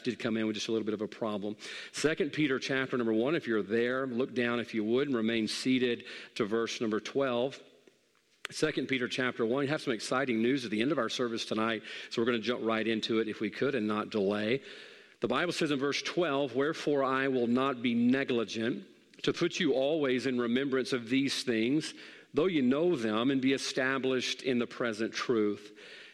did come in with just a little bit of a problem. Second Peter chapter number one, if you're there, look down if you would and remain seated to verse number 12. Second Peter chapter 1. We have some exciting news at the end of our service tonight, so we're going to jump right into it if we could and not delay. The Bible says in verse 12, Wherefore I will not be negligent to put you always in remembrance of these things, though you know them, and be established in the present truth.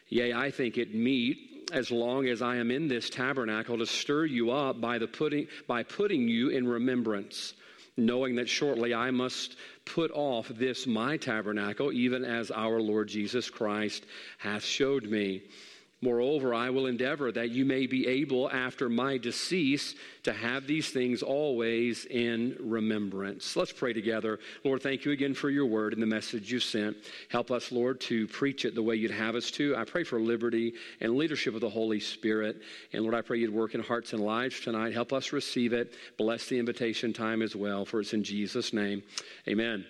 Yea, I think it meet, as long as I am in this tabernacle, to stir you up by, the putting, by putting you in remembrance knowing that shortly I must put off this my tabernacle, even as our Lord Jesus Christ hath showed me. Moreover, I will endeavor that you may be able, after my decease, to have these things always in remembrance. Let's pray together. Lord, thank you again for your word and the message you sent. Help us, Lord, to preach it the way you'd have us to. I pray for liberty and leadership of the Holy Spirit. And Lord, I pray you'd work in hearts and lives tonight. Help us receive it. Bless the invitation time as well, for it's in Jesus' name. Amen.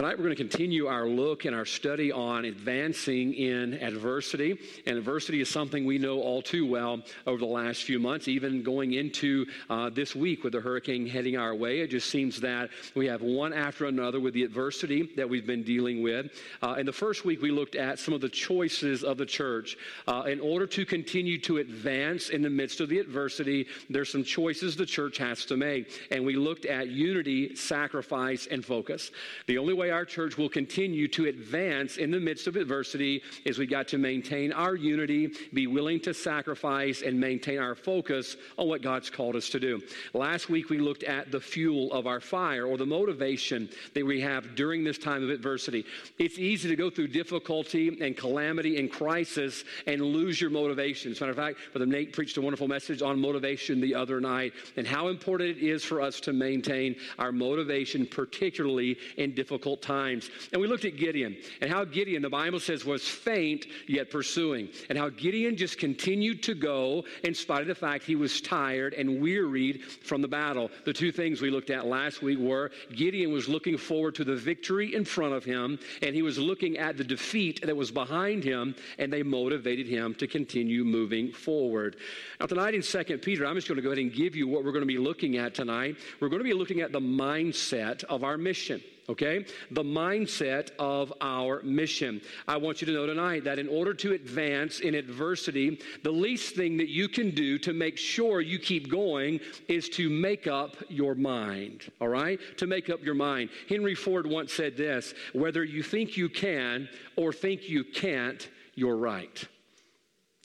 Tonight, we're going to continue our look and our study on advancing in adversity. And adversity is something we know all too well over the last few months, even going into uh, this week with the hurricane heading our way. It just seems that we have one after another with the adversity that we've been dealing with. Uh, in the first week, we looked at some of the choices of the church. Uh, in order to continue to advance in the midst of the adversity, there's some choices the church has to make. And we looked at unity, sacrifice, and focus. The only way our church will continue to advance in the midst of adversity is we got to maintain our unity, be willing to sacrifice, and maintain our focus on what God's called us to do. Last week we looked at the fuel of our fire or the motivation that we have during this time of adversity. It's easy to go through difficulty and calamity and crisis and lose your motivation. As a matter of fact, Brother Nate preached a wonderful message on motivation the other night and how important it is for us to maintain our motivation, particularly in difficult difficult times. And we looked at Gideon and how Gideon, the Bible says, was faint yet pursuing, and how Gideon just continued to go in spite of the fact he was tired and wearied from the battle. The two things we looked at last week were Gideon was looking forward to the victory in front of him, and he was looking at the defeat that was behind him, and they motivated him to continue moving forward. Now, tonight in 2 Peter, I'm just going to go ahead and give you what we're going to be looking at tonight. We're going to be looking at the mindset of our mission okay? The mindset of our mission. I want you to know tonight that in order to advance in adversity, the least thing that you can do to make sure you keep going is to make up your mind, all right? To make up your mind. Henry Ford once said this whether you think you can or think you can't, you're right.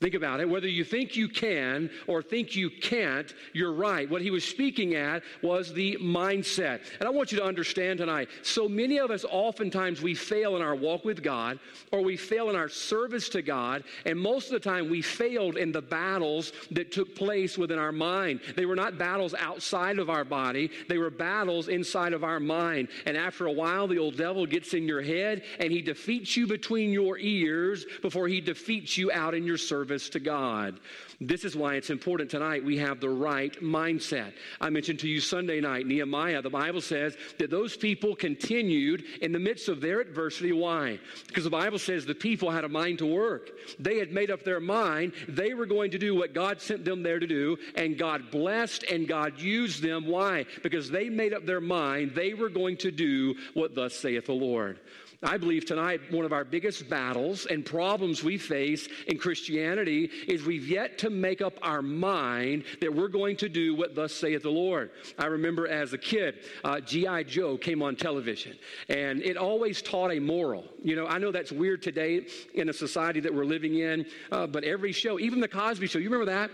Think about it. Whether you think you can or think you can't, you're right. What he was speaking at was the mindset. And I want you to understand tonight so many of us, oftentimes, we fail in our walk with God or we fail in our service to God. And most of the time, we failed in the battles that took place within our mind. They were not battles outside of our body, they were battles inside of our mind. And after a while, the old devil gets in your head and he defeats you between your ears before he defeats you out in your service service to God. This is why it's important tonight we have the right mindset. I mentioned to you Sunday night, Nehemiah, the Bible says that those people continued in the midst of their adversity. Why? Because the Bible says the people had a mind to work. They had made up their mind they were going to do what God sent them there to do, and God blessed and God used them. Why? Because they made up their mind they were going to do what thus saith the Lord. I believe tonight one of our biggest battles and problems we face in Christianity is we've yet to make up our mind that we're going to do what thus saith the Lord. I remember as a kid, uh, G.I. Joe came on television, and it always taught a moral. You know, I know that's weird today in the society that we're living in, uh, but every show, even the Cosby Show, you remember that?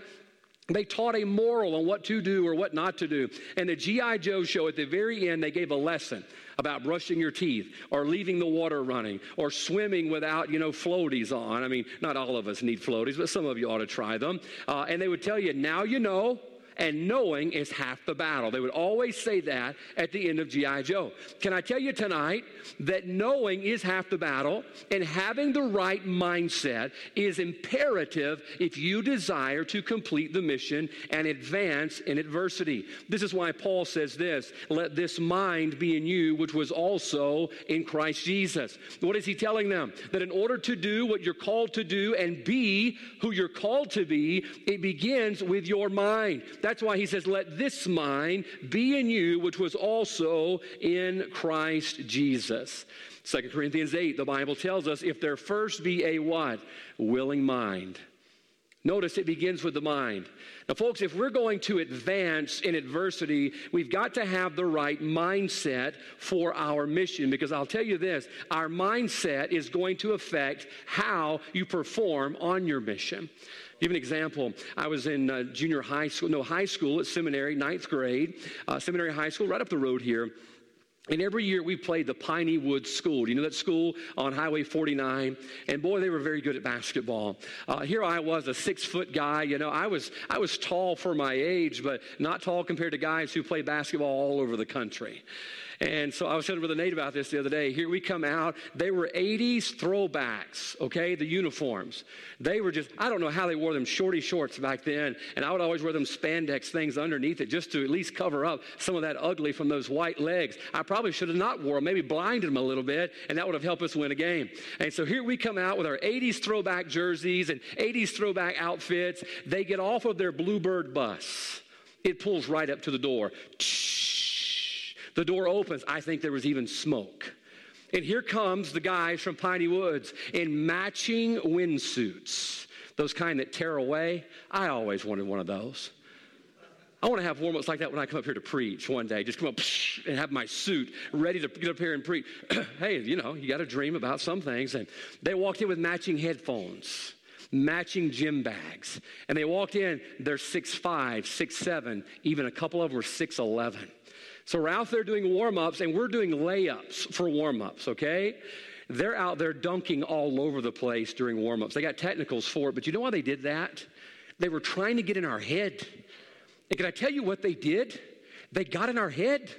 They taught a moral on what to do or what not to do. And the G.I. Joe show at the very end, they gave a lesson about brushing your teeth or leaving the water running or swimming without, you know, floaties on. I mean, not all of us need floaties, but some of you ought to try them. Uh, and they would tell you, now you know, and knowing is half the battle. They would always say that at the end of G.I. Joe. Can I tell you tonight that knowing is half the battle and having the right mindset is imperative if you desire to complete the mission and advance in adversity. This is why Paul says this let this mind be in you, which was also in Christ Jesus. What is he telling them? That in order to do what you're called to do and be who you're called to be, it begins with your mind. That's why he says, Let this mind be in you, which was also in Christ Jesus. 2 Corinthians 8, the Bible tells us, if there first be a what? Willing mind. Notice it begins with the mind. Now, folks, if we're going to advance in adversity, we've got to have the right mindset for our mission because I'll tell you this our mindset is going to affect how you perform on your mission. Give an example. I was in uh, junior high school, no, high school at seminary, ninth grade, uh, seminary high school, right up the road here. And every year we played the Piney Woods School. Do you know that school on Highway 49? And boy, they were very good at basketball. Uh, here I was, a six foot guy. You know, I was I was tall for my age, but not tall compared to guys who play basketball all over the country. And so I was telling with Nate about this the other day. Here we come out. They were 80s throwbacks, okay, the uniforms. They were just, I don't know how they wore them shorty shorts back then. And I would always wear them spandex things underneath it just to at least cover up some of that ugly from those white legs. I probably should have not worn them, maybe blinded them a little bit, and that would have helped us win a game. And so here we come out with our 80s throwback jerseys and 80s throwback outfits. They get off of their Bluebird bus. It pulls right up to the door. The door opens. I think there was even smoke. And here comes the guys from Piney Woods in matching windsuits, those kind that tear away. I always wanted one of those. I want to have warm ups like that when I come up here to preach one day. Just come up and have my suit ready to get up here and preach. hey, you know, you got to dream about some things. And they walked in with matching headphones, matching gym bags. And they walked in, they're six five, six seven, even a couple of them were 6'11. So we're out there doing warm ups and we're doing layups for warm ups, okay? They're out there dunking all over the place during warm ups. They got technicals for it, but you know why they did that? They were trying to get in our head. And can I tell you what they did? They got in our head.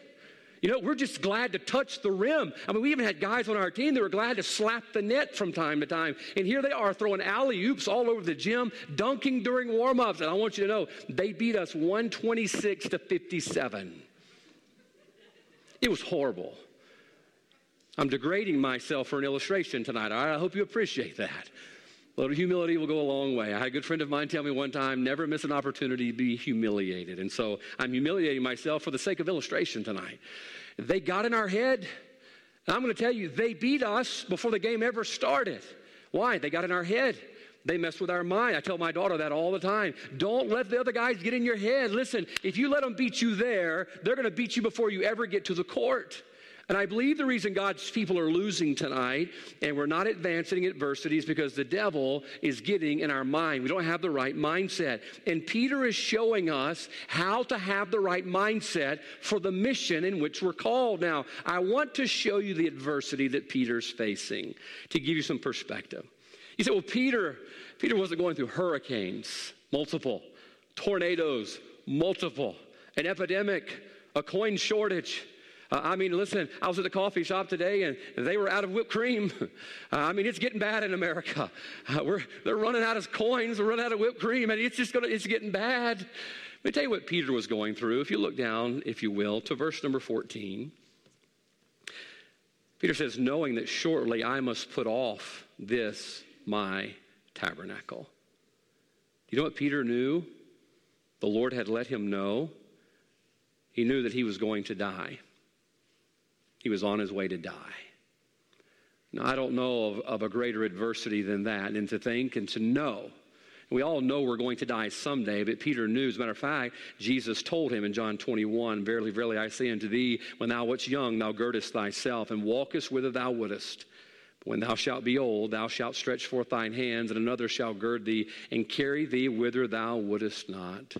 You know, we're just glad to touch the rim. I mean, we even had guys on our team that were glad to slap the net from time to time. And here they are throwing alley oops all over the gym, dunking during warm ups. And I want you to know, they beat us 126 to 57. It was horrible. I'm degrading myself for an illustration tonight. I hope you appreciate that. A little humility will go a long way. I had a good friend of mine tell me one time never miss an opportunity to be humiliated. And so I'm humiliating myself for the sake of illustration tonight. They got in our head. I'm going to tell you, they beat us before the game ever started. Why? They got in our head. They mess with our mind. I tell my daughter that all the time. Don't let the other guys get in your head. Listen, if you let them beat you there, they're going to beat you before you ever get to the court. And I believe the reason God's people are losing tonight and we're not advancing adversity is because the devil is getting in our mind. We don't have the right mindset. And Peter is showing us how to have the right mindset for the mission in which we're called. Now, I want to show you the adversity that Peter's facing to give you some perspective. You say, well, Peter, Peter wasn't going through hurricanes, multiple, tornadoes, multiple, an epidemic, a coin shortage. Uh, I mean, listen, I was at the coffee shop today and they were out of whipped cream. Uh, I mean, it's getting bad in America. Uh, we're, they're running out of coins, we're running out of whipped cream, and it's just gonna, it's getting bad. Let me tell you what Peter was going through. If you look down, if you will, to verse number 14. Peter says, knowing that shortly I must put off this my tabernacle. You know what Peter knew? The Lord had let him know. He knew that he was going to die. He was on his way to die. Now, I don't know of, of a greater adversity than that, and to think and to know. We all know we're going to die someday, but Peter knew. As a matter of fact, Jesus told him in John 21 Verily, verily, I say unto thee, when thou wast young, thou girdest thyself, and walkest whither thou wouldest. When thou shalt be old, thou shalt stretch forth thine hands, and another shall gird thee and carry thee whither thou wouldest not.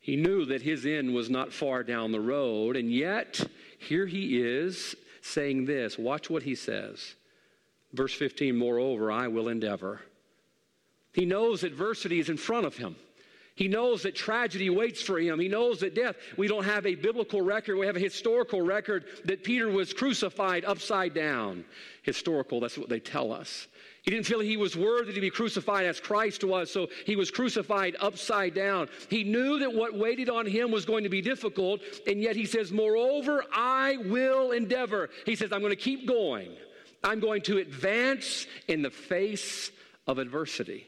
He knew that his end was not far down the road, and yet here he is saying this. Watch what he says. Verse 15, moreover, I will endeavor. He knows adversity is in front of him. He knows that tragedy waits for him. He knows that death, we don't have a biblical record, we have a historical record that Peter was crucified upside down. Historical, that's what they tell us. He didn't feel he was worthy to be crucified as Christ was, so he was crucified upside down. He knew that what waited on him was going to be difficult, and yet he says, Moreover, I will endeavor. He says, I'm going to keep going. I'm going to advance in the face of adversity.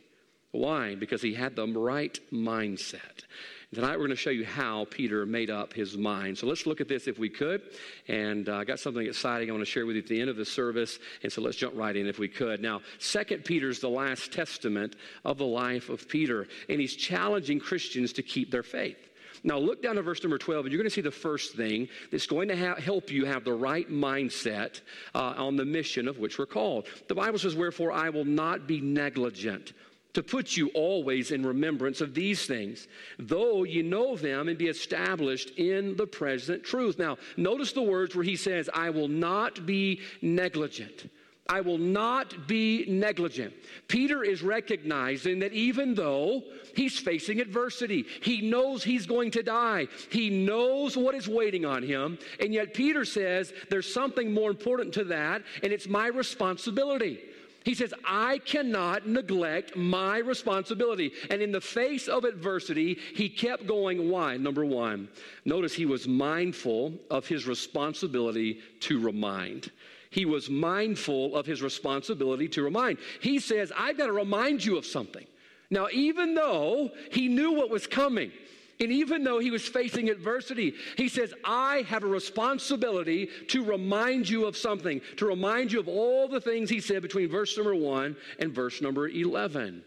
Why? Because he had the right mindset. Tonight we're going to show you how Peter made up his mind. So let's look at this if we could. And uh, I got something exciting I want to share with you at the end of the service. And so let's jump right in if we could. Now, Second Peter's the last testament of the life of Peter, and he's challenging Christians to keep their faith. Now, look down to verse number 12, and you're going to see the first thing that's going to ha- help you have the right mindset uh, on the mission of which we're called. The Bible says, Wherefore I will not be negligent to put you always in remembrance of these things, though you know them and be established in the present truth. Now, notice the words where he says, I will not be negligent. I will not be negligent. Peter is recognizing that even though he's facing adversity, he knows he's going to die, he knows what is waiting on him, and yet Peter says there's something more important to that, and it's my responsibility. He says, I cannot neglect my responsibility. And in the face of adversity, he kept going. Why? Number one, notice he was mindful of his responsibility to remind. He was mindful of his responsibility to remind. He says, I've got to remind you of something. Now, even though he knew what was coming, and even though he was facing adversity, he says, I have a responsibility to remind you of something, to remind you of all the things he said between verse number one and verse number 11.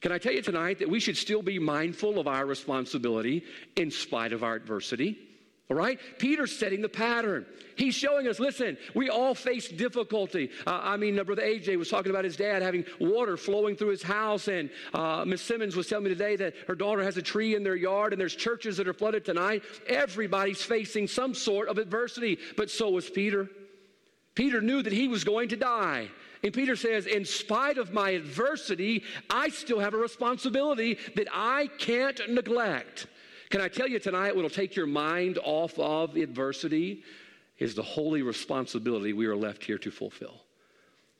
Can I tell you tonight that we should still be mindful of our responsibility in spite of our adversity? All right? Peter's setting the pattern. He's showing us listen, we all face difficulty. Uh, I mean, uh, Brother AJ was talking about his dad having water flowing through his house, and uh, Miss Simmons was telling me today that her daughter has a tree in their yard, and there's churches that are flooded tonight. Everybody's facing some sort of adversity, but so was Peter. Peter knew that he was going to die. And Peter says, in spite of my adversity, I still have a responsibility that I can't neglect. Can I tell you tonight what'll take your mind off of adversity is the holy responsibility we are left here to fulfill.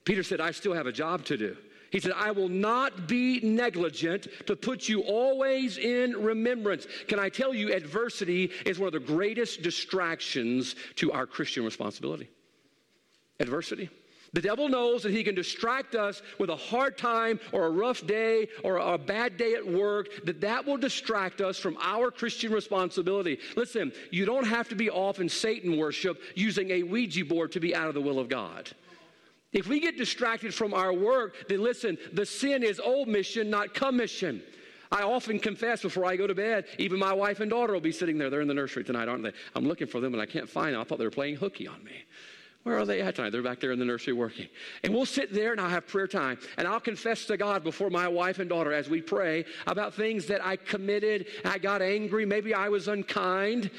Peter said, I still have a job to do. He said, I will not be negligent to put you always in remembrance. Can I tell you, adversity is one of the greatest distractions to our Christian responsibility? Adversity. The devil knows that he can distract us with a hard time or a rough day or a bad day at work, that that will distract us from our Christian responsibility. Listen, you don't have to be off in Satan worship using a Ouija board to be out of the will of God. If we get distracted from our work, then listen, the sin is omission, not commission. I often confess before I go to bed, even my wife and daughter will be sitting there. They're in the nursery tonight, aren't they? I'm looking for them and I can't find them. I thought they were playing hooky on me. Where are they at tonight? They're back there in the nursery working. And we'll sit there and I'll have prayer time. And I'll confess to God before my wife and daughter as we pray about things that I committed. I got angry. Maybe I was unkind.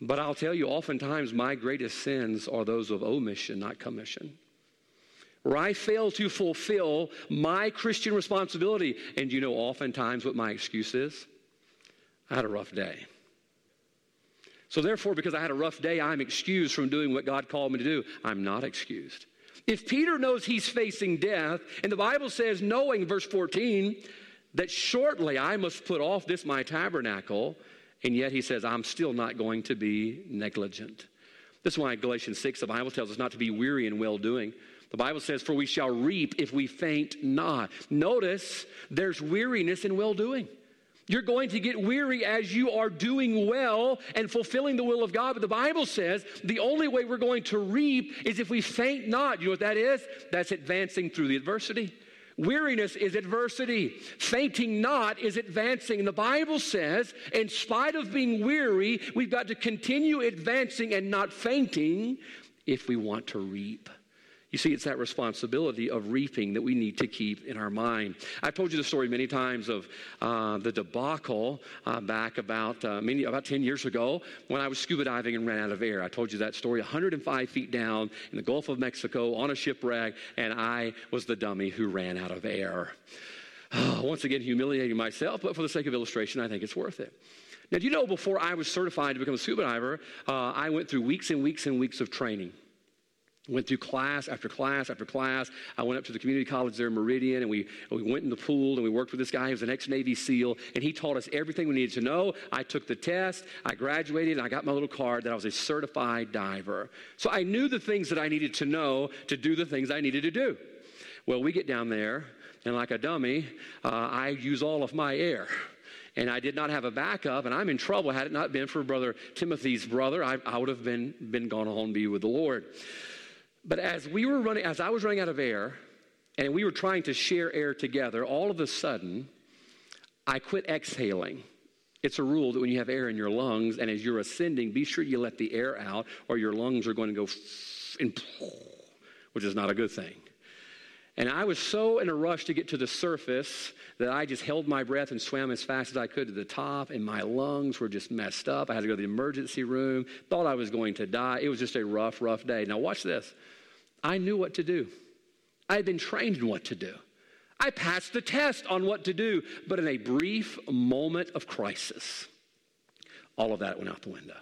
But I'll tell you, oftentimes my greatest sins are those of omission, not commission. Where I fail to fulfill my Christian responsibility. And you know, oftentimes what my excuse is? I had a rough day. So, therefore, because I had a rough day, I'm excused from doing what God called me to do. I'm not excused. If Peter knows he's facing death, and the Bible says, knowing, verse 14, that shortly I must put off this my tabernacle, and yet he says, I'm still not going to be negligent. This is why Galatians 6, the Bible tells us not to be weary in well doing. The Bible says, For we shall reap if we faint not. Notice there's weariness in well doing. You're going to get weary as you are doing well and fulfilling the will of God. But the Bible says the only way we're going to reap is if we faint not. You know what that is? That's advancing through the adversity. Weariness is adversity. Fainting not is advancing. And the Bible says, in spite of being weary, we've got to continue advancing and not fainting if we want to reap. You see, it's that responsibility of reaping that we need to keep in our mind. I've told you the story many times of uh, the debacle uh, back about uh, many, about 10 years ago when I was scuba diving and ran out of air. I told you that story 105 feet down in the Gulf of Mexico on a shipwreck, and I was the dummy who ran out of air. Oh, once again, humiliating myself, but for the sake of illustration, I think it's worth it. Now, do you know before I was certified to become a scuba diver, uh, I went through weeks and weeks and weeks of training. Went through class after class after class. I went up to the community college there in Meridian, and we, we went in the pool and we worked with this guy who was an ex Navy SEAL, and he taught us everything we needed to know. I took the test, I graduated, and I got my little card that I was a certified diver. So I knew the things that I needed to know to do the things I needed to do. Well, we get down there, and like a dummy, uh, I use all of my air and I did not have a backup, and I'm in trouble. Had it not been for Brother Timothy's brother, I, I would have been, been gone home to be with the Lord. But as we were running, as I was running out of air, and we were trying to share air together, all of a sudden, I quit exhaling. It's a rule that when you have air in your lungs, and as you're ascending, be sure you let the air out, or your lungs are going to go in, which is not a good thing. And I was so in a rush to get to the surface that I just held my breath and swam as fast as I could to the top, and my lungs were just messed up. I had to go to the emergency room, thought I was going to die. It was just a rough, rough day. Now, watch this. I knew what to do, I had been trained in what to do. I passed the test on what to do, but in a brief moment of crisis, all of that went out the window.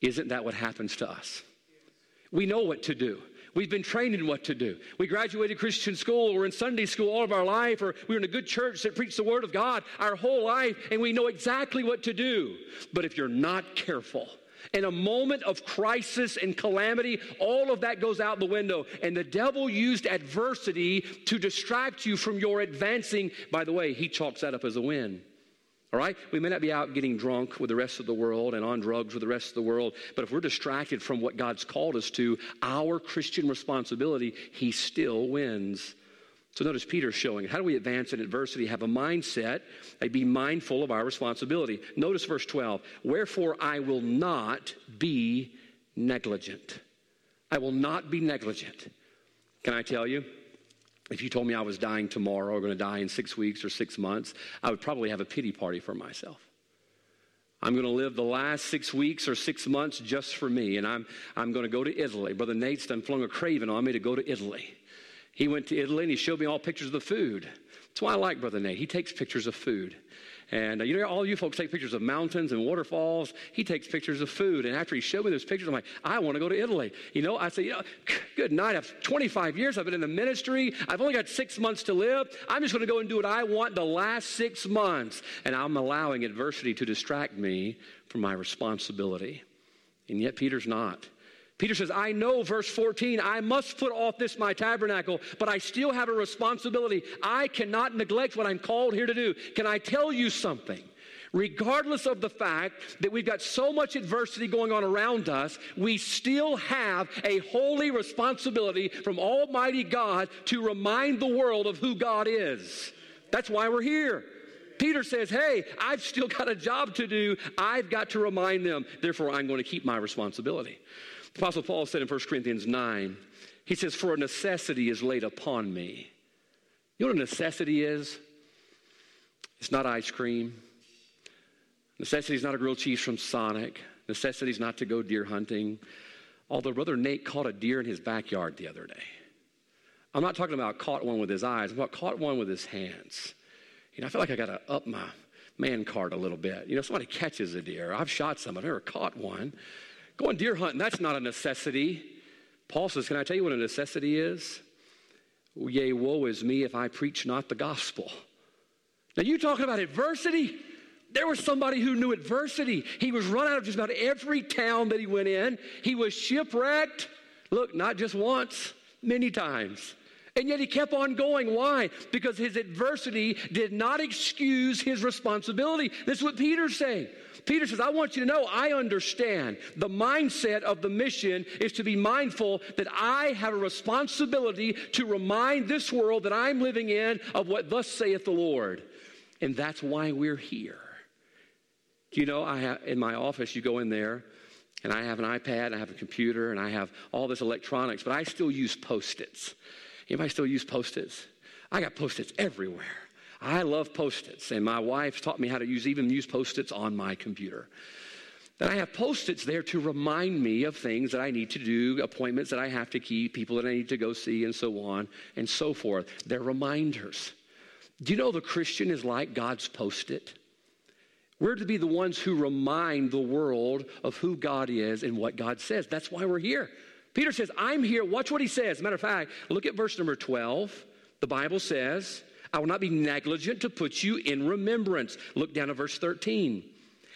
Isn't that what happens to us? We know what to do. We've been trained in what to do. We graduated Christian school, we're in Sunday school all of our life, or we are in a good church that preached the Word of God our whole life, and we know exactly what to do. But if you're not careful, in a moment of crisis and calamity, all of that goes out the window. And the devil used adversity to distract you from your advancing. By the way, he chalks that up as a win. All right? We may not be out getting drunk with the rest of the world and on drugs with the rest of the world, but if we're distracted from what God's called us to, our Christian responsibility, He still wins. So notice Peter's showing how do we advance in adversity? Have a mindset, and be mindful of our responsibility. Notice verse 12. Wherefore I will not be negligent. I will not be negligent. Can I tell you? If you told me I was dying tomorrow or going to die in six weeks or six months, I would probably have a pity party for myself. I'm going to live the last six weeks or six months just for me, and I'm, I'm going to go to Italy. Brother Nate's done flung a craving on me to go to Italy. He went to Italy and he showed me all pictures of the food. That's why I like Brother Nate. He takes pictures of food. And uh, you know, all you folks take pictures of mountains and waterfalls. He takes pictures of food. And after he showed me those pictures, I'm like, I want to go to Italy. You know, I said, you know, good night. I've 25 years. I've been in the ministry. I've only got six months to live. I'm just going to go and do what I want the last six months. And I'm allowing adversity to distract me from my responsibility. And yet, Peter's not. Peter says, I know, verse 14, I must put off this my tabernacle, but I still have a responsibility. I cannot neglect what I'm called here to do. Can I tell you something? Regardless of the fact that we've got so much adversity going on around us, we still have a holy responsibility from Almighty God to remind the world of who God is. That's why we're here. Peter says, Hey, I've still got a job to do. I've got to remind them. Therefore, I'm going to keep my responsibility. Apostle Paul said in 1 Corinthians 9, he says, For a necessity is laid upon me. You know what a necessity is? It's not ice cream. Necessity is not a grilled cheese from Sonic. Necessity is not to go deer hunting. Although Brother Nate caught a deer in his backyard the other day. I'm not talking about caught one with his eyes, I'm about caught one with his hands. You know, I feel like I got to up my man card a little bit. You know, somebody catches a deer. I've shot some, I've never caught one. Going deer hunting, that's not a necessity. Paul says, Can I tell you what a necessity is? Yea, woe is me if I preach not the gospel. Now, you talking about adversity? There was somebody who knew adversity. He was run out of just about every town that he went in. He was shipwrecked. Look, not just once, many times. And yet he kept on going. Why? Because his adversity did not excuse his responsibility. This is what Peter's saying. Peter says, I want you to know I understand. The mindset of the mission is to be mindful that I have a responsibility to remind this world that I'm living in of what thus saith the Lord. And that's why we're here. Do you know, I have, in my office, you go in there, and I have an iPad, I have a computer, and I have all this electronics, but I still use post its. Anybody still use post its? I got post its everywhere. I love post-its, and my wife taught me how to use even use post-its on my computer. And I have post-its there to remind me of things that I need to do, appointments that I have to keep, people that I need to go see, and so on and so forth. They're reminders. Do you know the Christian is like God's post it? We're to be the ones who remind the world of who God is and what God says. That's why we're here. Peter says, I'm here. Watch what he says. Matter of fact, look at verse number 12. The Bible says, I will not be negligent to put you in remembrance. Look down at verse 13.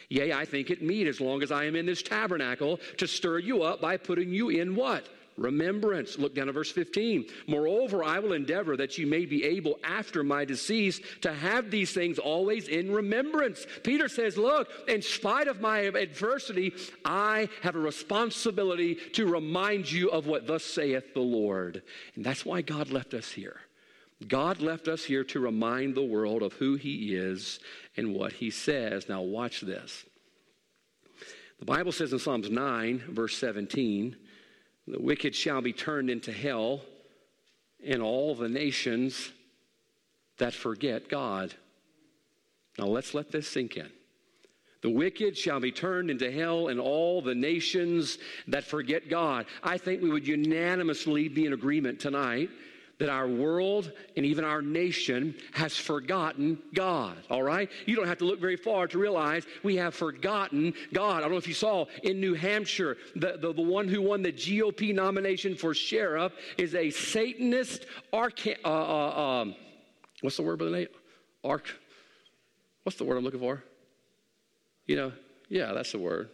Yea, I think it meet as long as I am in this tabernacle to stir you up by putting you in what? Remembrance. Look down at verse 15. Moreover, I will endeavor that you may be able after my decease to have these things always in remembrance. Peter says, Look, in spite of my adversity, I have a responsibility to remind you of what thus saith the Lord. And that's why God left us here. God left us here to remind the world of who He is and what He says. Now, watch this. The Bible says in Psalms 9, verse 17, the wicked shall be turned into hell, and all the nations that forget God. Now let's let this sink in. The wicked shall be turned into hell, and all the nations that forget God. I think we would unanimously be in agreement tonight that our world and even our nation has forgotten God, all right? You don't have to look very far to realize we have forgotten God. I don't know if you saw in New Hampshire, the, the, the one who won the GOP nomination for sheriff is a Satanist, arca- uh, uh, um, what's the word by the name? Arc, what's the word I'm looking for? You know, yeah, that's the word.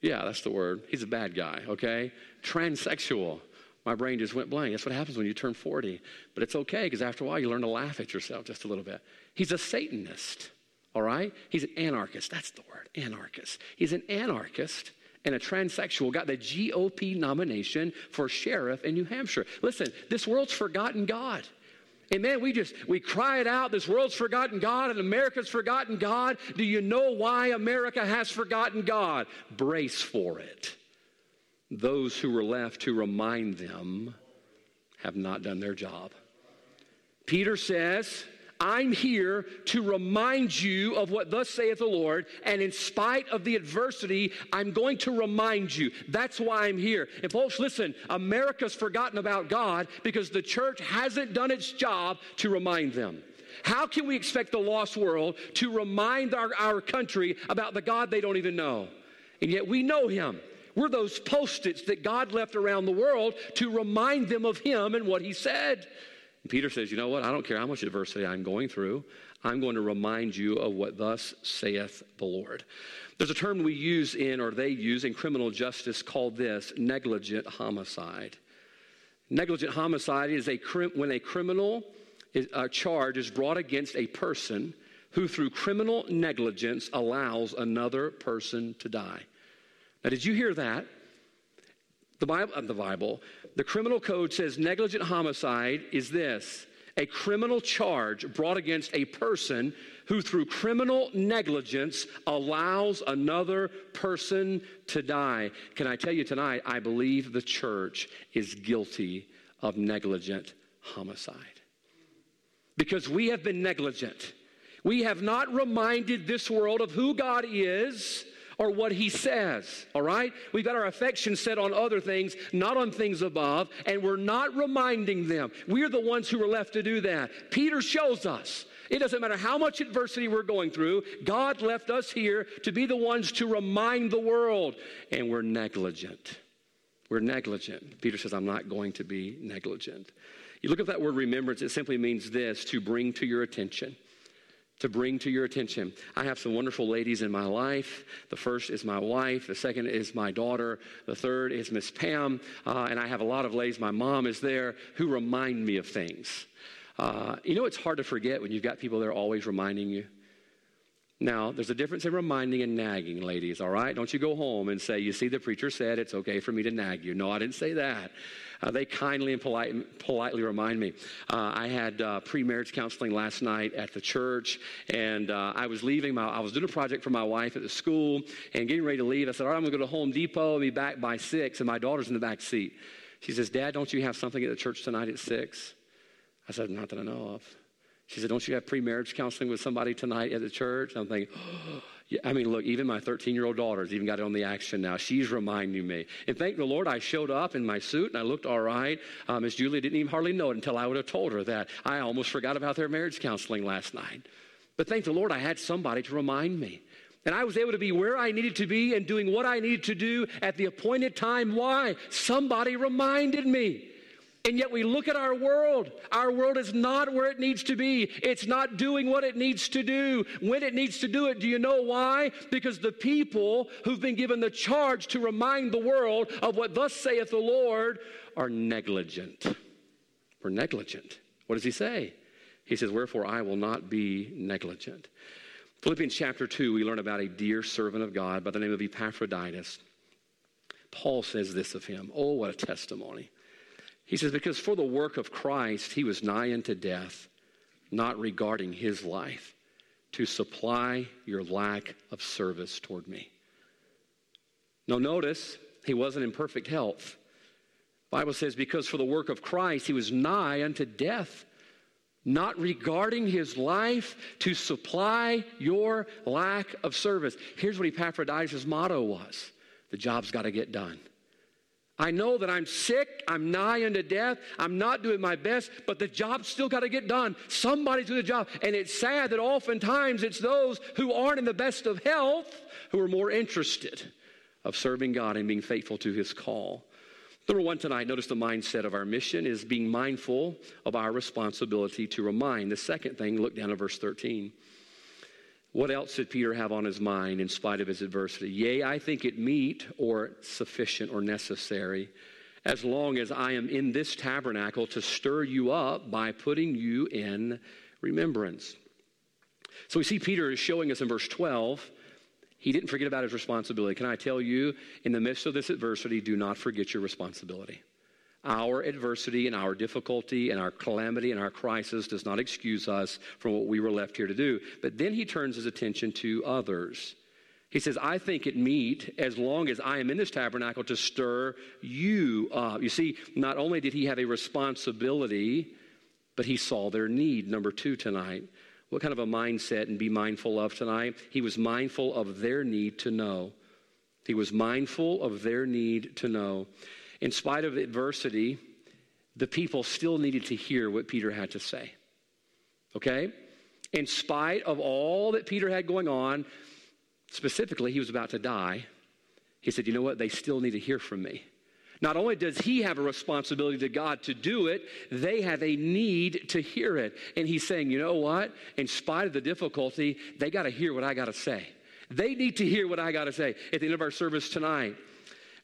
Yeah, that's the word. He's a bad guy, okay? Transsexual my brain just went blank. That's what happens when you turn 40. But it's okay because after a while you learn to laugh at yourself just a little bit. He's a Satanist, all right? He's an anarchist. That's the word, anarchist. He's an anarchist and a transsexual, got the GOP nomination for sheriff in New Hampshire. Listen, this world's forgotten God. And man, we just, we cry it out, this world's forgotten God and America's forgotten God. Do you know why America has forgotten God? Brace for it those who were left to remind them have not done their job. Peter says, I'm here to remind you of what thus saith the Lord, and in spite of the adversity, I'm going to remind you. That's why I'm here. And folks, listen, America's forgotten about God because the church hasn't done its job to remind them. How can we expect the lost world to remind our, our country about the God they don't even know? And yet we know him. We're those post its that God left around the world to remind them of Him and what He said. And Peter says, You know what? I don't care how much adversity I'm going through. I'm going to remind you of what thus saith the Lord. There's a term we use in, or they use in criminal justice called this negligent homicide. Negligent homicide is a when a criminal is, a charge is brought against a person who, through criminal negligence, allows another person to die. Now, did you hear that? The Bible, uh, the Bible, the criminal code says negligent homicide is this a criminal charge brought against a person who, through criminal negligence, allows another person to die. Can I tell you tonight, I believe the church is guilty of negligent homicide. Because we have been negligent. We have not reminded this world of who God is or what he says, all right? We've got our affection set on other things, not on things above, and we're not reminding them. We're the ones who are left to do that. Peter shows us. It doesn't matter how much adversity we're going through, God left us here to be the ones to remind the world, and we're negligent. We're negligent. Peter says, I'm not going to be negligent. You look at that word remembrance, it simply means this to bring to your attention to bring to your attention. I have some wonderful ladies in my life. The first is my wife, the second is my daughter, the third is Miss Pam, uh, and I have a lot of ladies. My mom is there who remind me of things. Uh, you know, it's hard to forget when you've got people there always reminding you. Now, there's a difference in reminding and nagging, ladies, all right? Don't you go home and say, You see, the preacher said it's okay for me to nag you. No, I didn't say that. Uh, they kindly and polite, politely remind me. Uh, I had uh, pre-marriage counseling last night at the church, and uh, I was leaving. My, I was doing a project for my wife at the school, and getting ready to leave. I said, "All right, I'm going to go to Home Depot. I'll be back by six. And my daughter's in the back seat. She says, "Dad, don't you have something at the church tonight at 6? I said, "Not that I know of." She said, "Don't you have pre-marriage counseling with somebody tonight at the church?" I'm thinking. Oh, I mean, look, even my 13 year old daughter's even got it on the action now. She's reminding me. And thank the Lord, I showed up in my suit and I looked all right. Uh, Miss Julia didn't even hardly know it until I would have told her that. I almost forgot about their marriage counseling last night. But thank the Lord, I had somebody to remind me. And I was able to be where I needed to be and doing what I needed to do at the appointed time. Why? Somebody reminded me. And yet we look at our world. Our world is not where it needs to be. It's not doing what it needs to do when it needs to do it. Do you know why? Because the people who've been given the charge to remind the world of what thus saith the Lord are negligent. We're negligent. What does he say? He says, Wherefore I will not be negligent. Philippians chapter 2, we learn about a dear servant of God by the name of Epaphroditus. Paul says this of him. Oh, what a testimony. He says, Because for the work of Christ, he was nigh unto death, not regarding his life, to supply your lack of service toward me. Now, notice, he wasn't in perfect health. Bible says, Because for the work of Christ, he was nigh unto death, not regarding his life to supply your lack of service. Here's what Epaphroditus' motto was the job's got to get done. I know that I'm sick, I'm nigh unto death, I'm not doing my best, but the job's still got to get done. Somebody's doing the job. And it's sad that oftentimes it's those who aren't in the best of health who are more interested of serving God and being faithful to his call. Number one tonight, notice the mindset of our mission is being mindful of our responsibility to remind. The second thing, look down at verse 13. What else did Peter have on his mind in spite of his adversity? Yea, I think it meet or sufficient or necessary as long as I am in this tabernacle to stir you up by putting you in remembrance. So we see Peter is showing us in verse 12, he didn't forget about his responsibility. Can I tell you, in the midst of this adversity, do not forget your responsibility. Our adversity and our difficulty and our calamity and our crisis does not excuse us from what we were left here to do. But then he turns his attention to others. He says, I think it meet as long as I am in this tabernacle to stir you up. You see, not only did he have a responsibility, but he saw their need. Number two tonight. What kind of a mindset and be mindful of tonight? He was mindful of their need to know. He was mindful of their need to know. In spite of adversity, the people still needed to hear what Peter had to say. Okay? In spite of all that Peter had going on, specifically, he was about to die. He said, You know what? They still need to hear from me. Not only does he have a responsibility to God to do it, they have a need to hear it. And he's saying, you know what? In spite of the difficulty, they got to hear what I got to say. They need to hear what I got to say. At the end of our service tonight,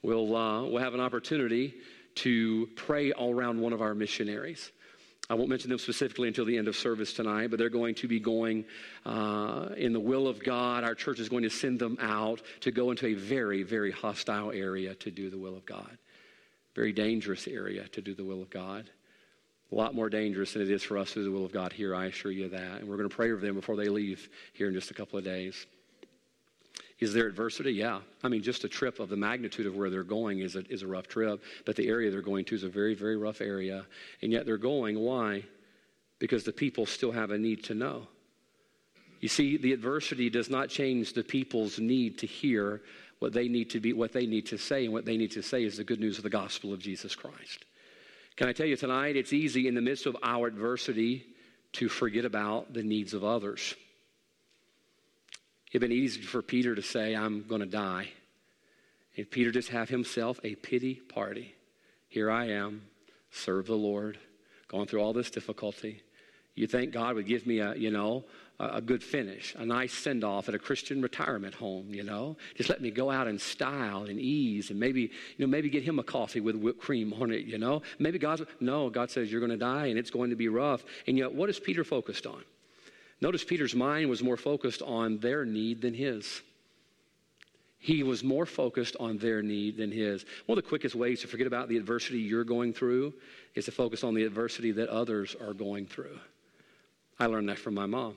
we'll, uh, we'll have an opportunity to pray all around one of our missionaries. I won't mention them specifically until the end of service tonight, but they're going to be going uh, in the will of God. Our church is going to send them out to go into a very, very hostile area to do the will of God. Very dangerous area to do the will of God. A lot more dangerous than it is for us to do the will of God here, I assure you that. And we're going to pray for them before they leave here in just a couple of days. Is there adversity? Yeah. I mean, just a trip of the magnitude of where they're going is a, is a rough trip, but the area they're going to is a very, very rough area. And yet they're going. Why? Because the people still have a need to know. You see, the adversity does not change the people's need to hear what they need to be, what they need to say, and what they need to say is the good news of the gospel of Jesus Christ. Can I tell you tonight, it's easy in the midst of our adversity to forget about the needs of others. It'd been easy for Peter to say, I'm going to die. And Peter just have himself a pity party. Here I am, serve the Lord, going through all this difficulty. You think God would give me a, you know, a, good finish, a nice send off at a Christian retirement home, you know? Just let me go out in style and ease and maybe, you know, maybe get him a coffee with whipped cream on it, you know? Maybe God's, no, God says you're going to die and it's going to be rough. And yet, what is Peter focused on? Notice Peter's mind was more focused on their need than his. He was more focused on their need than his. One of the quickest ways to forget about the adversity you're going through is to focus on the adversity that others are going through. I learned that from my mom.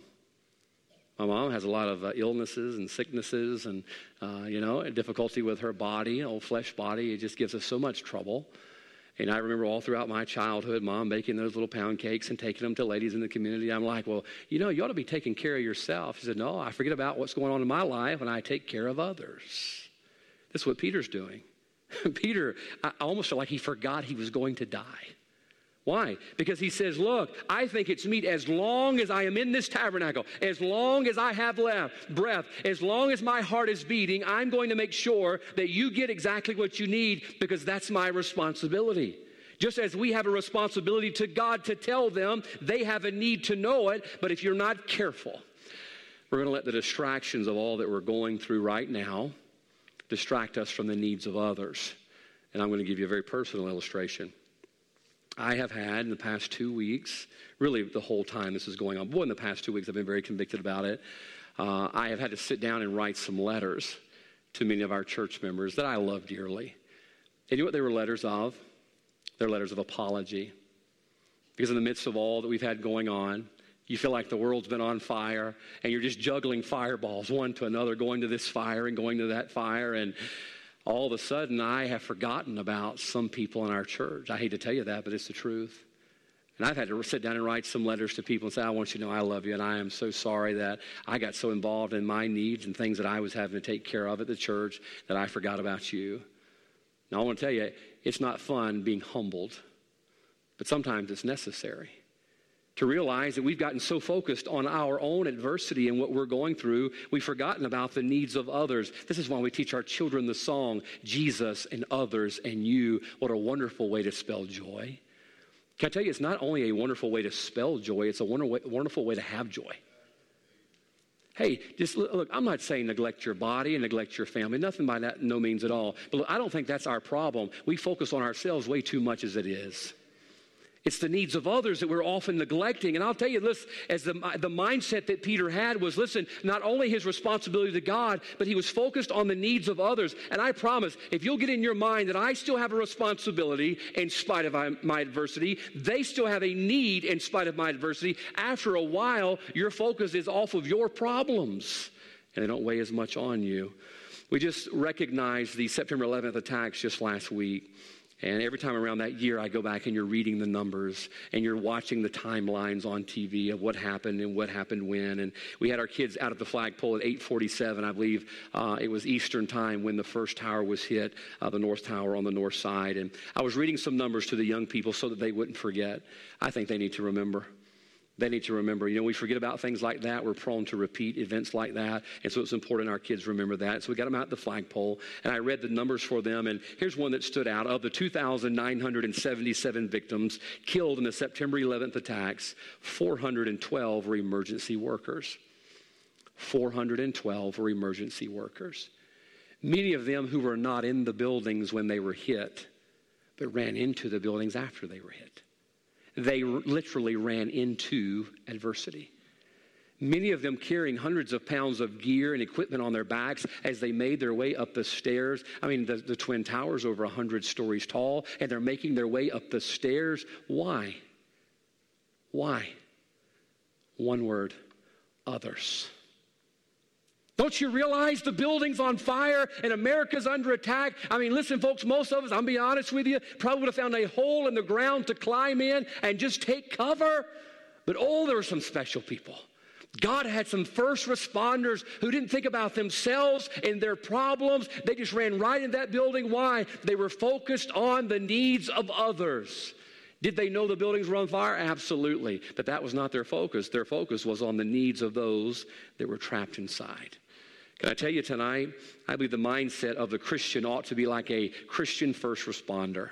My mom has a lot of uh, illnesses and sicknesses and, uh, you know, difficulty with her body, old flesh body. It just gives us so much trouble. And I remember all throughout my childhood, mom making those little pound cakes and taking them to ladies in the community. I'm like, well, you know, you ought to be taking care of yourself. She said, no, I forget about what's going on in my life and I take care of others. That's what Peter's doing. Peter, I almost feel like he forgot he was going to die. Why? Because he says, Look, I think it's meet as long as I am in this tabernacle, as long as I have left breath, as long as my heart is beating, I'm going to make sure that you get exactly what you need because that's my responsibility. Just as we have a responsibility to God to tell them, they have a need to know it, but if you're not careful, we're going to let the distractions of all that we're going through right now distract us from the needs of others. And I'm going to give you a very personal illustration. I have had in the past two weeks, really the whole time this is going on, boy, in the past two weeks I've been very convicted about it. Uh, I have had to sit down and write some letters to many of our church members that I love dearly. And you know what they were letters of? They're letters of apology. Because in the midst of all that we've had going on, you feel like the world's been on fire and you're just juggling fireballs one to another, going to this fire and going to that fire. And all of a sudden I have forgotten about some people in our church. I hate to tell you that, but it's the truth. And I've had to sit down and write some letters to people and say, I want you to know I love you, and I am so sorry that I got so involved in my needs and things that I was having to take care of at the church that I forgot about you. Now, I want to tell you, it's not fun being humbled, but sometimes it's necessary to realize that we've gotten so focused on our own adversity and what we're going through, we've forgotten about the needs of others. This is why we teach our children the song, Jesus and others and you. What a wonderful way to spell joy. Can I tell you, it's not only a wonderful way to spell joy, it's a wonderful way to have joy. Hey, just look, I'm not saying neglect your body and neglect your family. Nothing by that, no means at all. But look, I don't think that's our problem. We focus on ourselves way too much as it is. It's the needs of others that we're often neglecting. And I'll tell you this as the, the mindset that Peter had was listen, not only his responsibility to God, but he was focused on the needs of others. And I promise, if you'll get in your mind that I still have a responsibility in spite of my adversity, they still have a need in spite of my adversity, after a while, your focus is off of your problems and they don't weigh as much on you. We just recognized the September 11th attacks just last week. And every time around that year, I go back and you're reading the numbers and you're watching the timelines on TV of what happened and what happened when. And we had our kids out at the flagpole at 8:47, I believe uh, it was Eastern time when the first tower was hit, uh, the North Tower on the north side. And I was reading some numbers to the young people so that they wouldn't forget. I think they need to remember they need to remember. You know, we forget about things like that. We're prone to repeat events like that. And so it's important our kids remember that. So we got them out the flagpole, and I read the numbers for them. And here's one that stood out. Of the 2,977 victims killed in the September 11th attacks, 412 were emergency workers. 412 were emergency workers. Many of them who were not in the buildings when they were hit, but ran into the buildings after they were hit they literally ran into adversity. Many of them carrying hundreds of pounds of gear and equipment on their backs as they made their way up the stairs. I mean, the, the Twin Towers over 100 stories tall, and they're making their way up the stairs. Why? Why? One word others. Don't you realize the building's on fire and America's under attack? I mean, listen, folks, most of us, I'm be honest with you, probably would have found a hole in the ground to climb in and just take cover. But oh, there were some special people. God had some first responders who didn't think about themselves and their problems. They just ran right in that building. Why? They were focused on the needs of others. Did they know the buildings were on fire? Absolutely. But that was not their focus. Their focus was on the needs of those that were trapped inside. Can I tell you tonight? I believe the mindset of the Christian ought to be like a Christian first responder.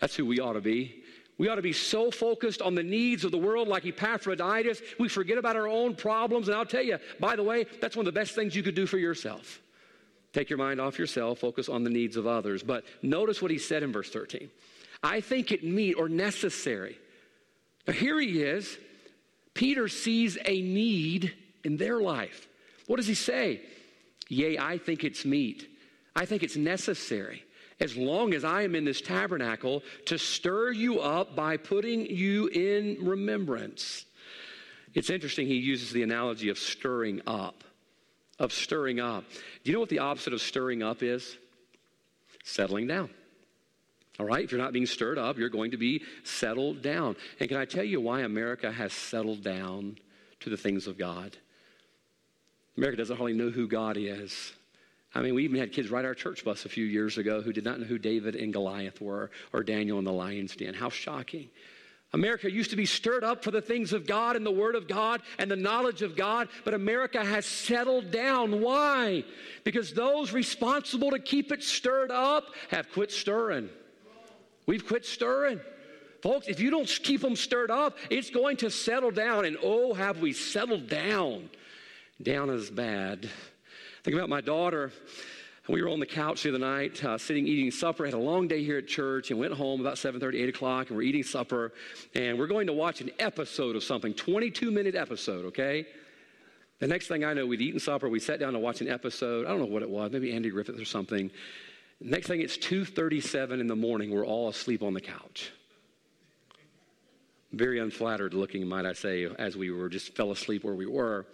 That's who we ought to be. We ought to be so focused on the needs of the world like Epaphroditus, we forget about our own problems. And I'll tell you, by the way, that's one of the best things you could do for yourself. Take your mind off yourself, focus on the needs of others. But notice what he said in verse 13. I think it meet or necessary. Now here he is. Peter sees a need in their life. What does he say? Yea, I think it's meet. I think it's necessary, as long as I am in this tabernacle, to stir you up by putting you in remembrance. It's interesting, he uses the analogy of stirring up. Of stirring up. Do you know what the opposite of stirring up is? Settling down. All right? If you're not being stirred up, you're going to be settled down. And can I tell you why America has settled down to the things of God? America doesn't hardly know who God is. I mean, we even had kids ride our church bus a few years ago who did not know who David and Goliath were or Daniel in the lion's den. How shocking. America used to be stirred up for the things of God and the Word of God and the knowledge of God, but America has settled down. Why? Because those responsible to keep it stirred up have quit stirring. We've quit stirring. Folks, if you don't keep them stirred up, it's going to settle down. And oh, have we settled down? Down is bad. Think about my daughter. We were on the couch the other night, uh, sitting eating supper. Had a long day here at church, and went home about 7:30, 8 o'clock, and we're eating supper, and we're going to watch an episode of something, 22 minute episode. Okay. The next thing I know, we'd eaten supper. We sat down to watch an episode. I don't know what it was, maybe Andy Griffith or something. Next thing, it's 2:37 in the morning. We're all asleep on the couch. Very unflattered looking, might I say, as we were just fell asleep where we were.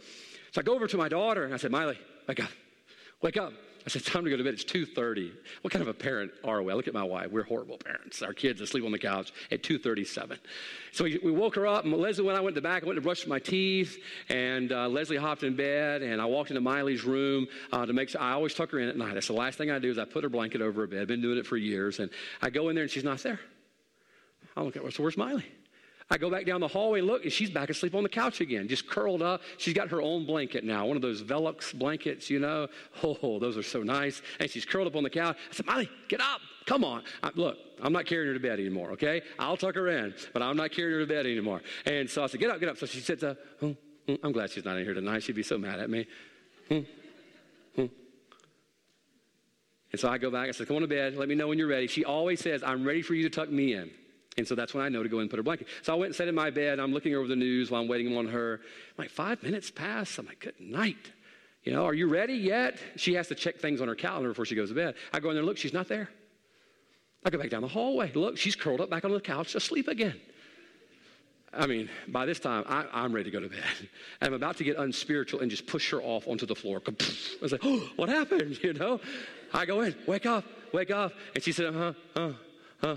So I go over to my daughter and I said, Miley, wake up, wake up. I said, time to go to bed. It's 2.30. What kind of a parent are we? I look at my wife. We're horrible parents. Our kids asleep on the couch at 2.37. So we, we woke her up, and Leslie, when I went to the back, I went to brush my teeth, and uh, Leslie hopped in bed, and I walked into Miley's room uh, to make sure, I always tuck her in at night. That's the last thing I do is I put her blanket over her bed. I've been doing it for years, and I go in there, and she's not there. I look at her, so where's Miley? I go back down the hallway and look, and she's back asleep on the couch again, just curled up. She's got her own blanket now, one of those Vellux blankets, you know. Oh, those are so nice. And she's curled up on the couch. I said, Molly, get up. Come on. I, look, I'm not carrying her to bed anymore, okay? I'll tuck her in, but I'm not carrying her to bed anymore. And so I said, get up, get up. So she sits up. Oh, oh, I'm glad she's not in here tonight. She'd be so mad at me. Hmm, hmm. And so I go back. I said, come on to bed. Let me know when you're ready. She always says, I'm ready for you to tuck me in. And so that's when I know to go and put her blanket. So I went and sat in my bed. I'm looking over the news while I'm waiting on her. I'm like, five minutes pass. I'm like, good night. You know, are you ready yet? She has to check things on her calendar before she goes to bed. I go in there, look, she's not there. I go back down the hallway. Look, she's curled up back on the couch asleep again. I mean, by this time, I, am ready to go to bed. I'm about to get unspiritual and just push her off onto the floor. I was like, oh, what happened? You know? I go in, wake up, wake up. And she said, huh, huh, huh.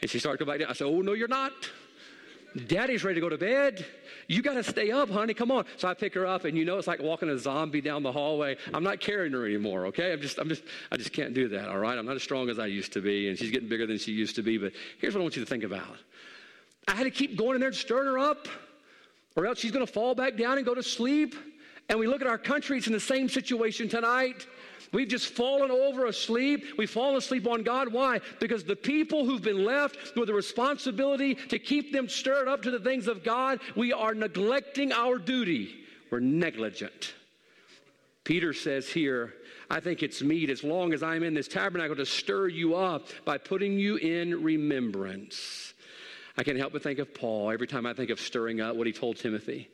And she started to go back down. I said, Oh, no, you're not. Daddy's ready to go to bed. You got to stay up, honey. Come on. So I pick her up, and you know it's like walking a zombie down the hallway. I'm not carrying her anymore. Okay, I'm just, I'm just, I just can't do that. All right, I'm not as strong as I used to be, and she's getting bigger than she used to be. But here's what I want you to think about. I had to keep going in there and stirring her up, or else she's going to fall back down and go to sleep. And we look at our country; it's in the same situation tonight. We've just fallen over asleep. We've fallen asleep on God. Why? Because the people who've been left with the responsibility to keep them stirred up to the things of God, we are neglecting our duty. We're negligent. Peter says here, I think it's meet as long as I'm in this tabernacle to stir you up by putting you in remembrance. I can't help but think of Paul every time I think of stirring up what he told Timothy.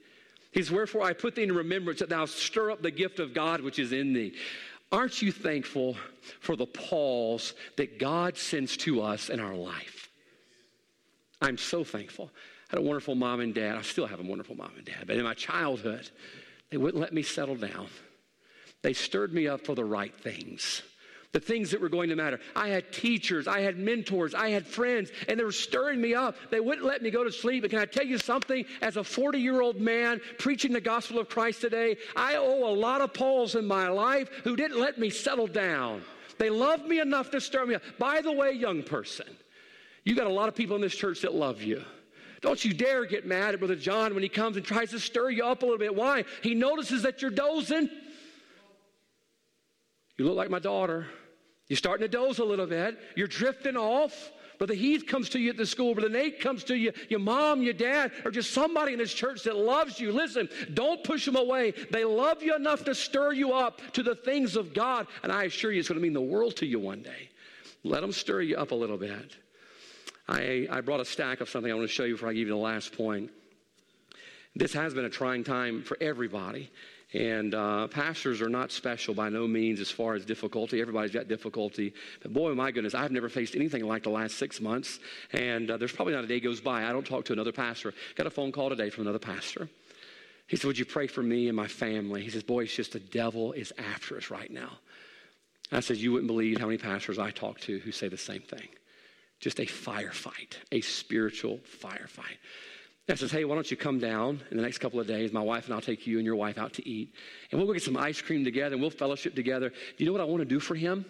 He's, Wherefore I put thee in remembrance that thou stir up the gift of God which is in thee. Aren't you thankful for the Pauls that God sends to us in our life? I'm so thankful. I had a wonderful mom and dad. I still have a wonderful mom and dad. But in my childhood, they wouldn't let me settle down. They stirred me up for the right things the things that were going to matter. I had teachers, I had mentors, I had friends, and they were stirring me up. They wouldn't let me go to sleep. But can I tell you something? As a 40 year old man preaching the gospel of Christ today, I owe a lot of Pauls in my life who didn't let me settle down. They loved me enough to stir me up. By the way, young person, you got a lot of people in this church that love you. Don't you dare get mad at Brother John when he comes and tries to stir you up a little bit. Why? He notices that you're dozing. You look like my daughter. You're starting to doze a little bit. You're drifting off. Brother Heath comes to you at the school. Brother Nate comes to you. Your mom, your dad, or just somebody in this church that loves you. Listen, don't push them away. They love you enough to stir you up to the things of God. And I assure you, it's going to mean the world to you one day. Let them stir you up a little bit. I, I brought a stack of something I want to show you before I give you the last point. This has been a trying time for everybody. And uh, pastors are not special by no means as far as difficulty. Everybody's got difficulty. But boy, my goodness, I've never faced anything like the last six months. And uh, there's probably not a day goes by I don't talk to another pastor. Got a phone call today from another pastor. He said, Would you pray for me and my family? He says, Boy, it's just the devil is after us right now. I said, You wouldn't believe how many pastors I talk to who say the same thing. just a firefight, a spiritual firefight. I says, hey, why don't you come down in the next couple of days? My wife and I'll take you and your wife out to eat. And we'll go get some ice cream together and we'll fellowship together. Do you know what I want to do for him?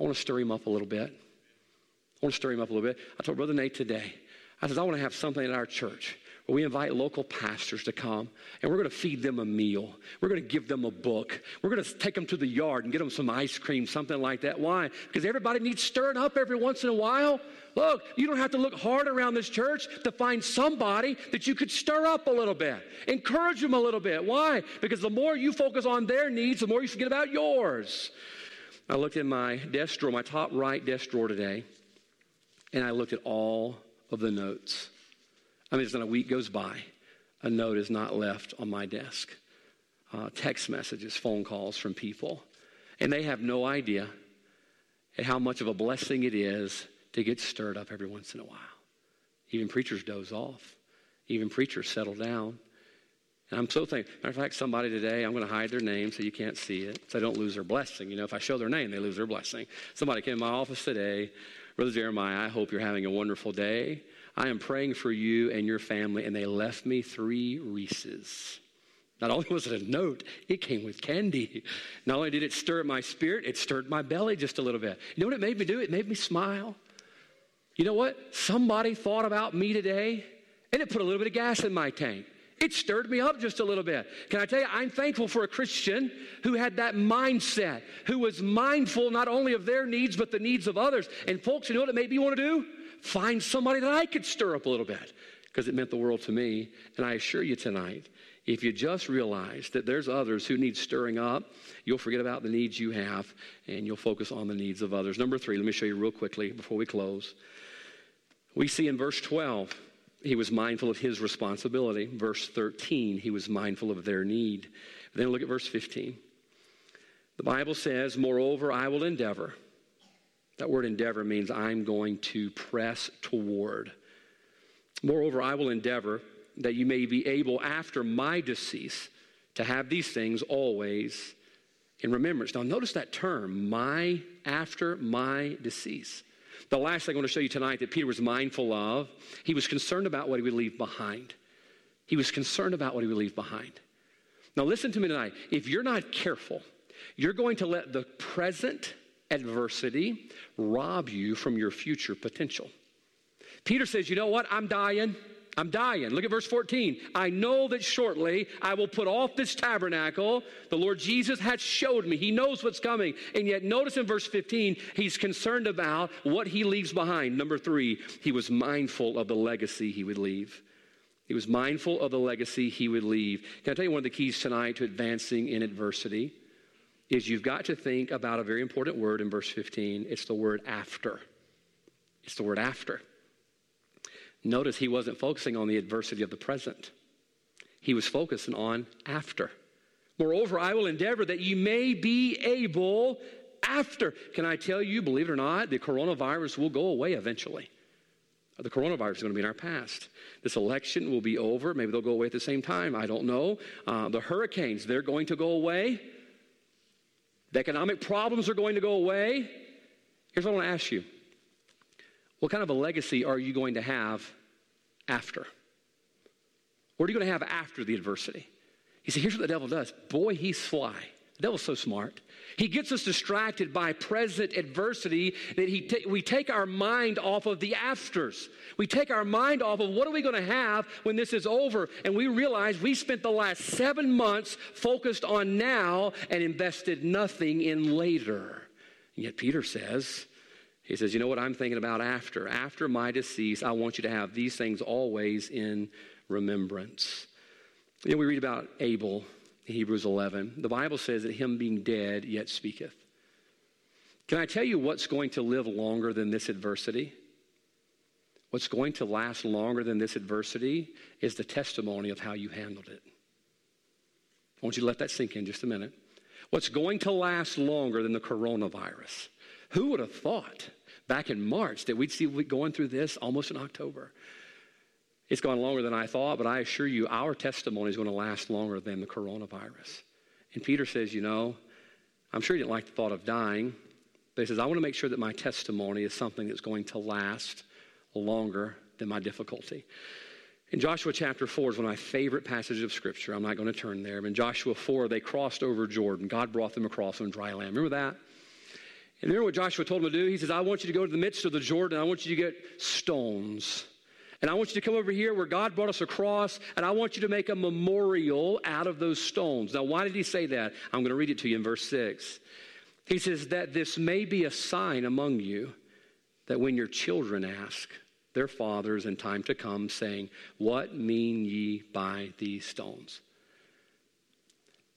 I want to stir him up a little bit. I want to stir him up a little bit. I told Brother Nate today, I said, I want to have something at our church where we invite local pastors to come and we're going to feed them a meal. We're going to give them a book. We're going to take them to the yard and get them some ice cream, something like that. Why? Because everybody needs stirring up every once in a while. Look, you don't have to look hard around this church to find somebody that you could stir up a little bit, encourage them a little bit. Why? Because the more you focus on their needs, the more you forget about yours. I looked in my desk drawer, my top right desk drawer today, and I looked at all of the notes. I mean, it's not a week goes by, a note is not left on my desk. Uh, text messages, phone calls from people. And they have no idea how much of a blessing it is to get stirred up every once in a while. Even preachers doze off. Even preachers settle down. And I'm so thankful. Matter of fact, somebody today, I'm going to hide their name so you can't see it, so they don't lose their blessing. You know, if I show their name, they lose their blessing. Somebody came in my office today. Brother Jeremiah, I hope you're having a wonderful day. I am praying for you and your family, and they left me three Reese's. Not only was it a note, it came with candy. Not only did it stir my spirit, it stirred my belly just a little bit. You know what it made me do? It made me smile. You know what? Somebody thought about me today and it put a little bit of gas in my tank. It stirred me up just a little bit. Can I tell you, I'm thankful for a Christian who had that mindset, who was mindful not only of their needs, but the needs of others. And folks, you know what it made me want to do? Find somebody that I could stir up a little bit because it meant the world to me. And I assure you tonight, if you just realize that there's others who need stirring up, you'll forget about the needs you have and you'll focus on the needs of others. Number three, let me show you real quickly before we close. We see in verse 12, he was mindful of his responsibility. Verse 13, he was mindful of their need. Then look at verse 15. The Bible says, Moreover, I will endeavor. That word endeavor means I'm going to press toward. Moreover, I will endeavor that you may be able after my decease to have these things always in remembrance. Now, notice that term, my, after my decease. The last thing I want to show you tonight that Peter was mindful of, he was concerned about what he would leave behind. He was concerned about what he would leave behind. Now, listen to me tonight. If you're not careful, you're going to let the present adversity rob you from your future potential. Peter says, You know what? I'm dying. I'm dying. Look at verse 14. I know that shortly I will put off this tabernacle. The Lord Jesus has showed me. He knows what's coming. And yet, notice in verse 15, he's concerned about what he leaves behind. Number three, he was mindful of the legacy he would leave. He was mindful of the legacy he would leave. Can I tell you one of the keys tonight to advancing in adversity? Is you've got to think about a very important word in verse 15. It's the word after. It's the word after. Notice he wasn't focusing on the adversity of the present, he was focusing on after. Moreover, I will endeavor that you may be able after. Can I tell you, believe it or not, the coronavirus will go away eventually. The coronavirus is going to be in our past. This election will be over. Maybe they'll go away at the same time. I don't know. Uh, the hurricanes, they're going to go away. The economic problems are going to go away. Here's what I want to ask you what kind of a legacy are you going to have after? What are you going to have after the adversity? He said, here's what the devil does. Boy, he's sly. The devil's so smart. He gets us distracted by present adversity that he ta- we take our mind off of the afters. We take our mind off of what are we going to have when this is over, and we realize we spent the last seven months focused on now and invested nothing in later. And yet Peter says, he says, You know what I'm thinking about after? After my decease, I want you to have these things always in remembrance. You we read about Abel, Hebrews 11. The Bible says that him being dead yet speaketh. Can I tell you what's going to live longer than this adversity? What's going to last longer than this adversity is the testimony of how you handled it. I want you to let that sink in just a minute. What's going to last longer than the coronavirus who would have thought back in March that we'd see going through this almost in October? It's gone longer than I thought, but I assure you, our testimony is going to last longer than the coronavirus. And Peter says, You know, I'm sure he didn't like the thought of dying, But he says, I want to make sure that my testimony is something that's going to last longer than my difficulty. In Joshua chapter 4 is one of my favorite passages of Scripture. I'm not going to turn there. In Joshua 4, they crossed over Jordan. God brought them across on dry land. Remember that? And remember what Joshua told them to do? He says, I want you to go to the midst of the Jordan. I want you to get stones. And I want you to come over here where God brought us across, and I want you to make a memorial out of those stones. Now, why did he say that? I'm going to read it to you in verse 6. He says, That this may be a sign among you that when your children ask their fathers in time to come, saying, What mean ye by these stones?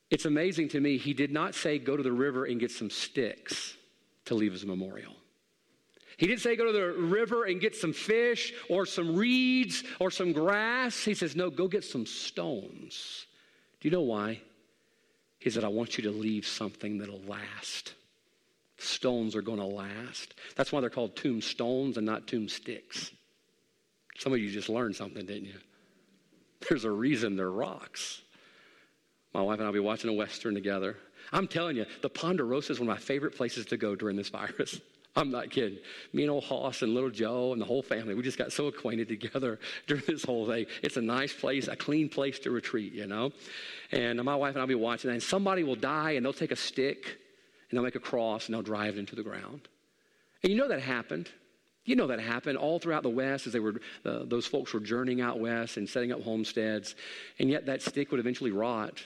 It's amazing to me, he did not say, Go to the river and get some sticks to leave as a memorial. He didn't say go to the river and get some fish or some reeds or some grass. He says, no, go get some stones. Do you know why? He said, I want you to leave something that'll last. Stones are going to last. That's why they're called tombstones and not tombsticks. Some of you just learned something, didn't you? There's a reason they're rocks. My wife and I will be watching a Western together. I'm telling you, the Ponderosa is one of my favorite places to go during this virus. I'm not kidding. Me and old Hoss and little Joe and the whole family, we just got so acquainted together during this whole thing. It's a nice place, a clean place to retreat, you know? And my wife and I'll be watching, and somebody will die, and they'll take a stick, and they'll make a cross, and they'll drive it into the ground. And you know that happened. You know that happened all throughout the West as they were, uh, those folks were journeying out west and setting up homesteads. And yet that stick would eventually rot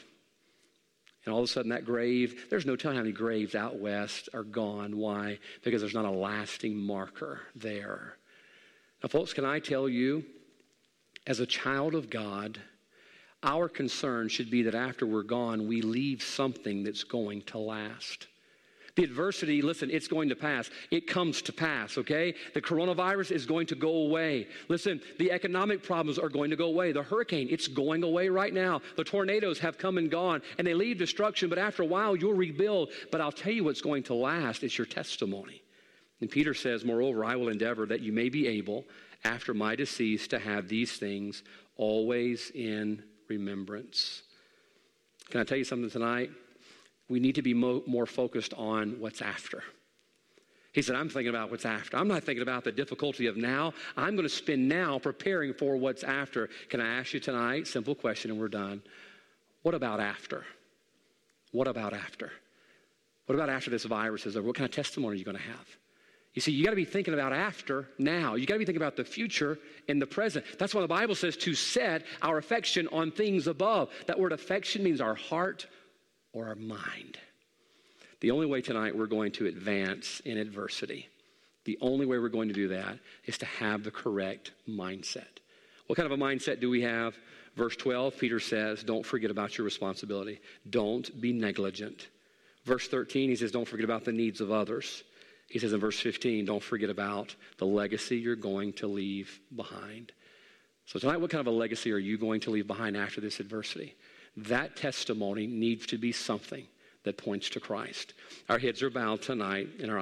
and all of a sudden, that grave, there's no telling how many graves out west are gone. Why? Because there's not a lasting marker there. Now, folks, can I tell you, as a child of God, our concern should be that after we're gone, we leave something that's going to last. The adversity, listen, it's going to pass. It comes to pass, okay? The coronavirus is going to go away. Listen, the economic problems are going to go away. The hurricane, it's going away right now. The tornadoes have come and gone, and they leave destruction, but after a while, you'll rebuild. But I'll tell you what's going to last it's your testimony. And Peter says, Moreover, I will endeavor that you may be able, after my decease, to have these things always in remembrance. Can I tell you something tonight? We need to be mo- more focused on what's after. He said, I'm thinking about what's after. I'm not thinking about the difficulty of now. I'm going to spend now preparing for what's after. Can I ask you tonight? Simple question, and we're done. What about after? What about after? What about after this virus is over? What kind of testimony are you going to have? You see, you got to be thinking about after now. You got to be thinking about the future and the present. That's why the Bible says to set our affection on things above. That word affection means our heart, or our mind. The only way tonight we're going to advance in adversity, the only way we're going to do that is to have the correct mindset. What kind of a mindset do we have? Verse 12, Peter says, Don't forget about your responsibility. Don't be negligent. Verse 13, he says, Don't forget about the needs of others. He says in verse 15, Don't forget about the legacy you're going to leave behind. So, tonight, what kind of a legacy are you going to leave behind after this adversity? That testimony needs to be something that points to Christ. Our heads are bowed tonight and our